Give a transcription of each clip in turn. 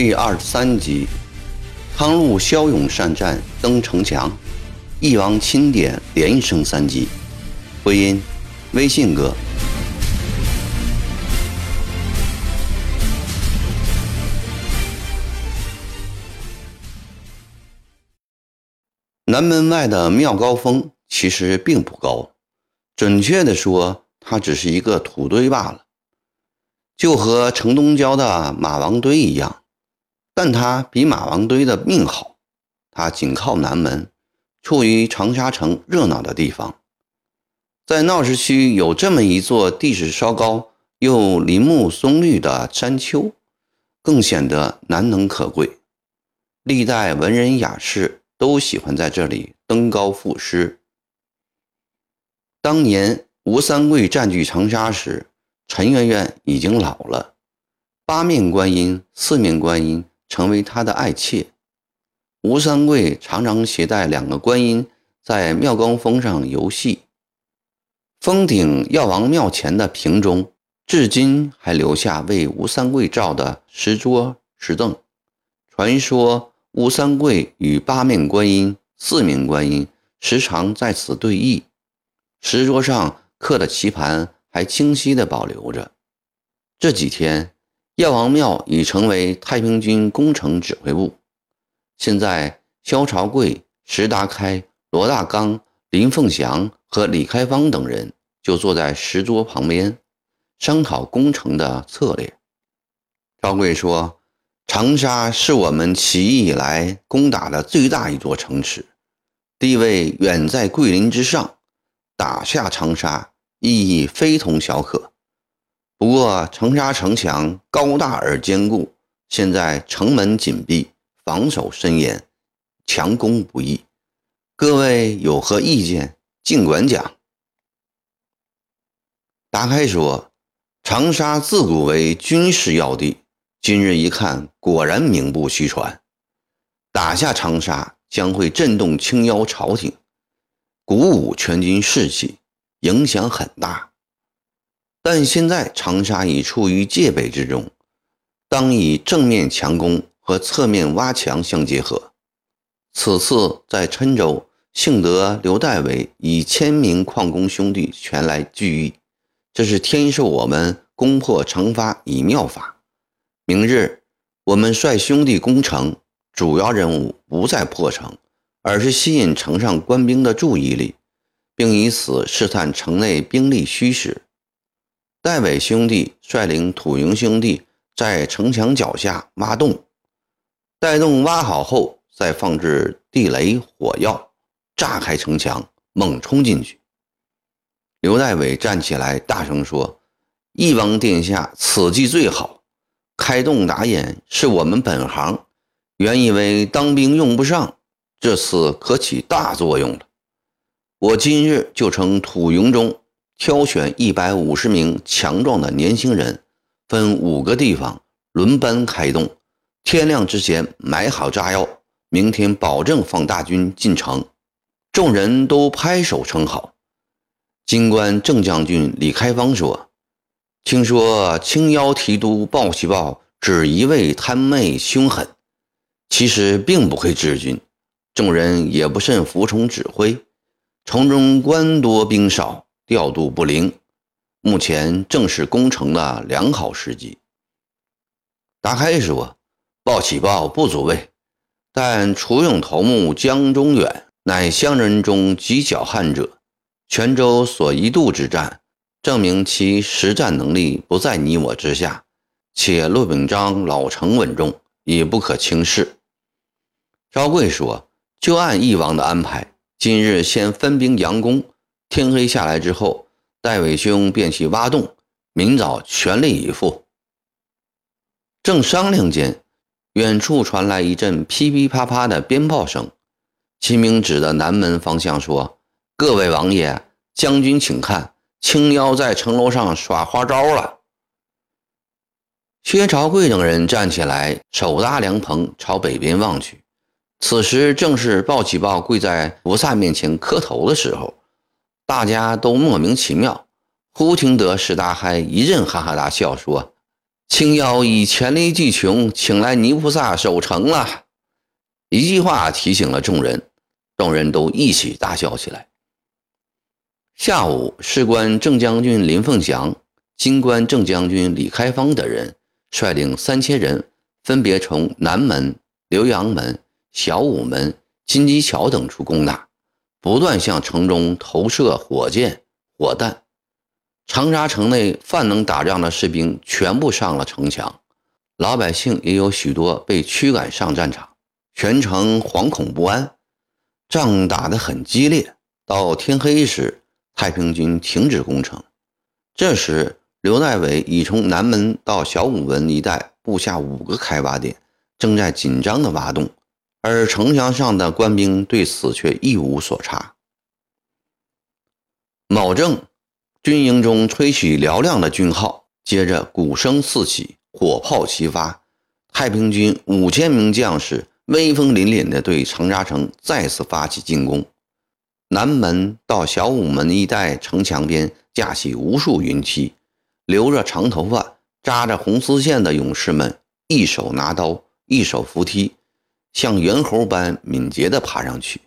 第二十三集，康禄骁勇善战，登城墙；翼王钦点，连升三级。播音：微信哥。南门外的庙高峰其实并不高，准确的说，它只是一个土堆罢了，就和城东郊的马王堆一样。但它比马王堆的命好，它紧靠南门，处于长沙城热闹的地方。在闹市区有这么一座地势稍高又林木松绿的山丘，更显得难能可贵。历代文人雅士都喜欢在这里登高赋诗。当年吴三桂占据长沙时，陈圆圆已经老了，八面观音、四面观音。成为他的爱妾，吴三桂常常携带两个观音在妙高峰上游戏。峰顶药王庙前的瓶中，至今还留下为吴三桂造的石桌石凳。传说吴三桂与八面观音、四面观音时常在此对弈，石桌上刻的棋盘还清晰地保留着。这几天。药王庙已成为太平军工程指挥部。现在，萧朝贵、石达开、罗大刚、林凤祥和李开芳等人就坐在石桌旁边，商讨工程的策略。朝贵说：“长沙是我们起义以来攻打的最大一座城池，地位远在桂林之上，打下长沙意义非同小可。”不过，长沙城墙高大而坚固，现在城门紧闭，防守森严，强攻不易。各位有何意见？尽管讲。达开说：“长沙自古为军事要地，今日一看，果然名不虚传。打下长沙，将会震动青腰朝廷，鼓舞全军士气，影响很大。”但现在长沙已处于戒备之中，当以正面强攻和侧面挖墙相结合。此次在郴州，幸得刘代伟以千名矿工兄弟前来聚义，这是天授我们攻破城发以妙法。明日我们率兄弟攻城，主要任务不在破城，而是吸引城上官兵的注意力，并以此试探城内兵力虚实。戴伟兄弟率领土营兄弟在城墙脚下挖洞，待洞挖好后，再放置地雷火药，炸开城墙，猛冲进去。刘代伟站起来，大声说：“翼王殿下，此计最好。开洞打眼是我们本行，原以为当兵用不上，这次可起大作用了。我今日就成土营中。”挑选一百五十名强壮的年轻人，分五个地方轮班开动，天亮之前买好炸药，明天保证放大军进城。众人都拍手称好。金官郑将军李开芳说：“听说青妖提督鲍喜豹只一味贪媚凶狠，其实并不会治军，众人也不甚服从指挥，城中官多兵少。”调度不灵，目前正是攻城的良好时机。达开说：“报喜报不足畏，但楚勇头目江中远乃乡人中极狡悍者。泉州所一度之战，证明其实战能力不在你我之下。且骆秉章老成稳重，也不可轻视。”赵贵说：“就按义王的安排，今日先分兵佯攻。”天黑下来之后，戴伟兄便去挖洞，明早全力以赴。正商量间，远处传来一阵噼噼啪啪的鞭炮声。秦明指着南门方向说：“各位王爷，将军请看，青妖在城楼上耍花招了。”薛朝贵等人站起来，手搭凉棚，朝北边望去。此时正是鲍起豹跪在菩萨面前磕头的时候。大家都莫名其妙，忽听得石大嗨一阵哈哈大笑，说：“青妖已黔驴技穷，请来泥菩萨守城了。一句话提醒了众人，众人都一起大笑起来。下午，士官正将军林凤祥、金官正将军李开芳等人率领三千人，分别从南门、浏阳门、小武门、金鸡桥等处攻打，不断向城中投射火箭、火弹。长沙城内凡能打仗的士兵全部上了城墙，老百姓也有许多被驱赶上战场，全城惶恐不安。仗打得很激烈，到天黑时，太平军停止攻城。这时，刘代伟已从南门到小武门一带布下五个开挖点，正在紧张地挖洞，而城墙上的官兵对此却一无所察。卯正。军营中吹起嘹亮的军号，接着鼓声四起，火炮齐发。太平军五千名将士威风凛凛地对长沙城再次发起进攻。南门到小午门一带城墙边架起无数云梯，留着长头发、扎着红丝线的勇士们，一手拿刀，一手扶梯，像猿猴般敏捷地爬上去。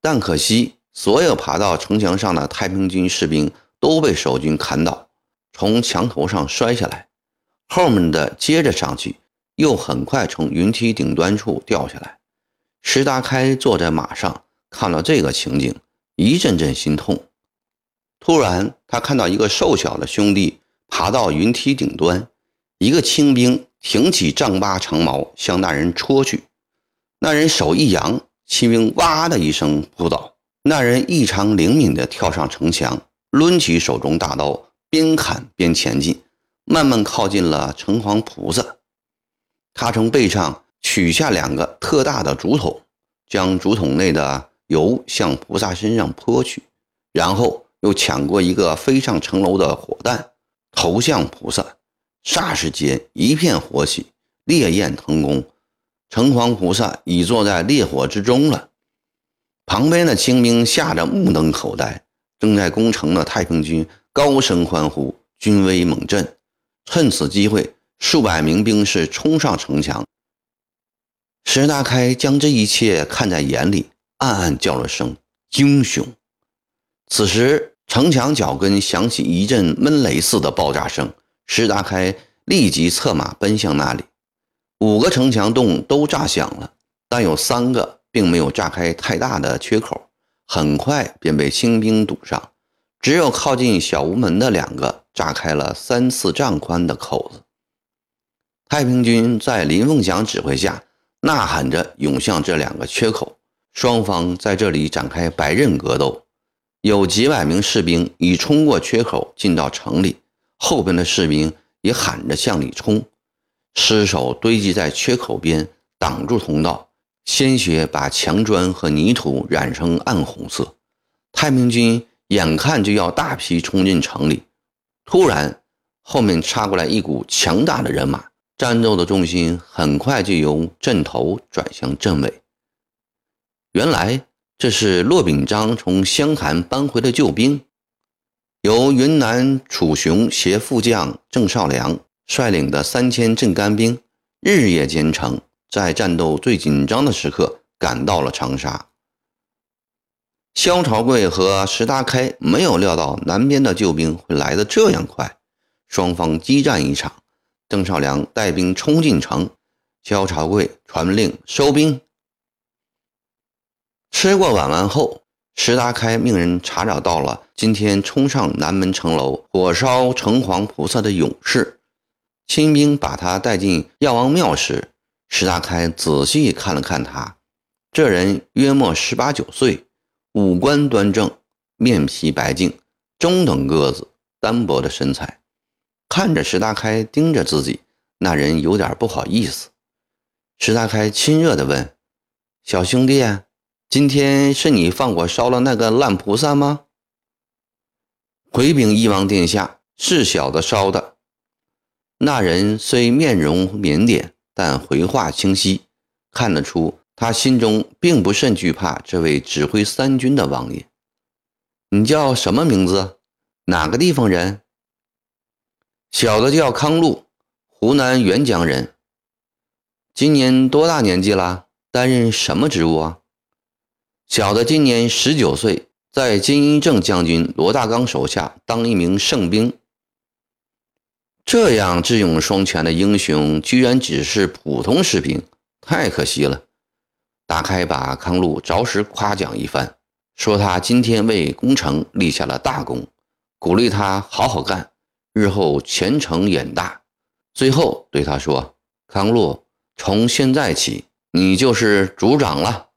但可惜。所有爬到城墙上的太平军士兵都被守军砍倒，从墙头上摔下来。后面的接着上去，又很快从云梯顶端处掉下来。石达开坐在马上，看到这个情景，一阵阵心痛。突然，他看到一个瘦小的兄弟爬到云梯顶端，一个清兵挺起丈八长矛向那人戳去。那人手一扬，骑兵哇的一声扑倒。那人异常灵敏地跳上城墙，抡起手中大刀，边砍边前进，慢慢靠近了城隍菩萨。他从背上取下两个特大的竹筒，将竹筒内的油向菩萨身上泼去，然后又抢过一个飞上城楼的火弹，投向菩萨。霎时间，一片火起，烈焰腾空，城隍菩萨已坐在烈火之中了。旁边的清兵吓得目瞪口呆，正在攻城的太平军高声欢呼，军威猛振。趁此机会，数百名兵士冲上城墙。石达开将这一切看在眼里，暗暗叫了声“英雄”。此时，城墙脚跟响起一阵闷雷似的爆炸声，石达开立即策马奔向那里。五个城墙洞都炸响了，但有三个。并没有炸开太大的缺口，很快便被清兵堵上。只有靠近小屋门的两个炸开了三四丈宽的口子。太平军在林凤祥指挥下，呐喊着涌向这两个缺口，双方在这里展开白刃格斗。有几百名士兵已冲过缺口进到城里，后边的士兵也喊着向里冲，尸首堆积在缺口边，挡住通道。鲜血把墙砖和泥土染成暗红色，太平军眼看就要大批冲进城里，突然后面插过来一股强大的人马，战斗的重心很快就由阵头转向阵尾。原来这是骆秉章从湘潭搬回的救兵，由云南楚雄携副将郑少良率领的三千镇干兵，日夜兼程。在战斗最紧张的时刻赶到了长沙。萧朝贵和石达开没有料到南边的救兵会来得这样快，双方激战一场。邓少良带兵冲进城，萧朝贵传令收兵。吃过晚饭后，石达开命人查找到了今天冲上南门城楼火烧城隍菩萨的勇士，亲兵把他带进药王庙时。石达开仔细看了看他，这人约莫十八九岁，五官端正，面皮白净，中等个子，单薄的身材。看着石达开盯着自己，那人有点不好意思。石达开亲热地问：“小兄弟，今天是你放火烧了那个烂菩萨吗？”回禀翼王殿下，是小的烧的。那人虽面容腼腆。但回话清晰，看得出他心中并不甚惧怕这位指挥三军的王爷。你叫什么名字？哪个地方人？小的叫康禄，湖南沅江人。今年多大年纪了？担任什么职务啊？小的今年十九岁，在金一正将军罗大刚手下当一名圣兵。这样智勇双全的英雄，居然只是普通士兵，太可惜了。打开把康禄着实夸奖一番，说他今天为攻城立下了大功，鼓励他好好干，日后前程远大。最后对他说：“康禄，从现在起，你就是族长了。”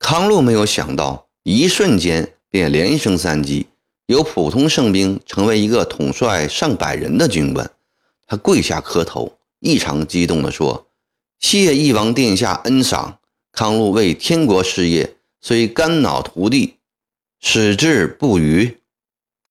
康禄没有想到，一瞬间便连升三级。由普通圣兵成为一个统帅上百人的军官，他跪下磕头，异常激动地说：“谢翼王殿下恩赏，康禄为天国事业虽肝脑涂地，矢志不渝。”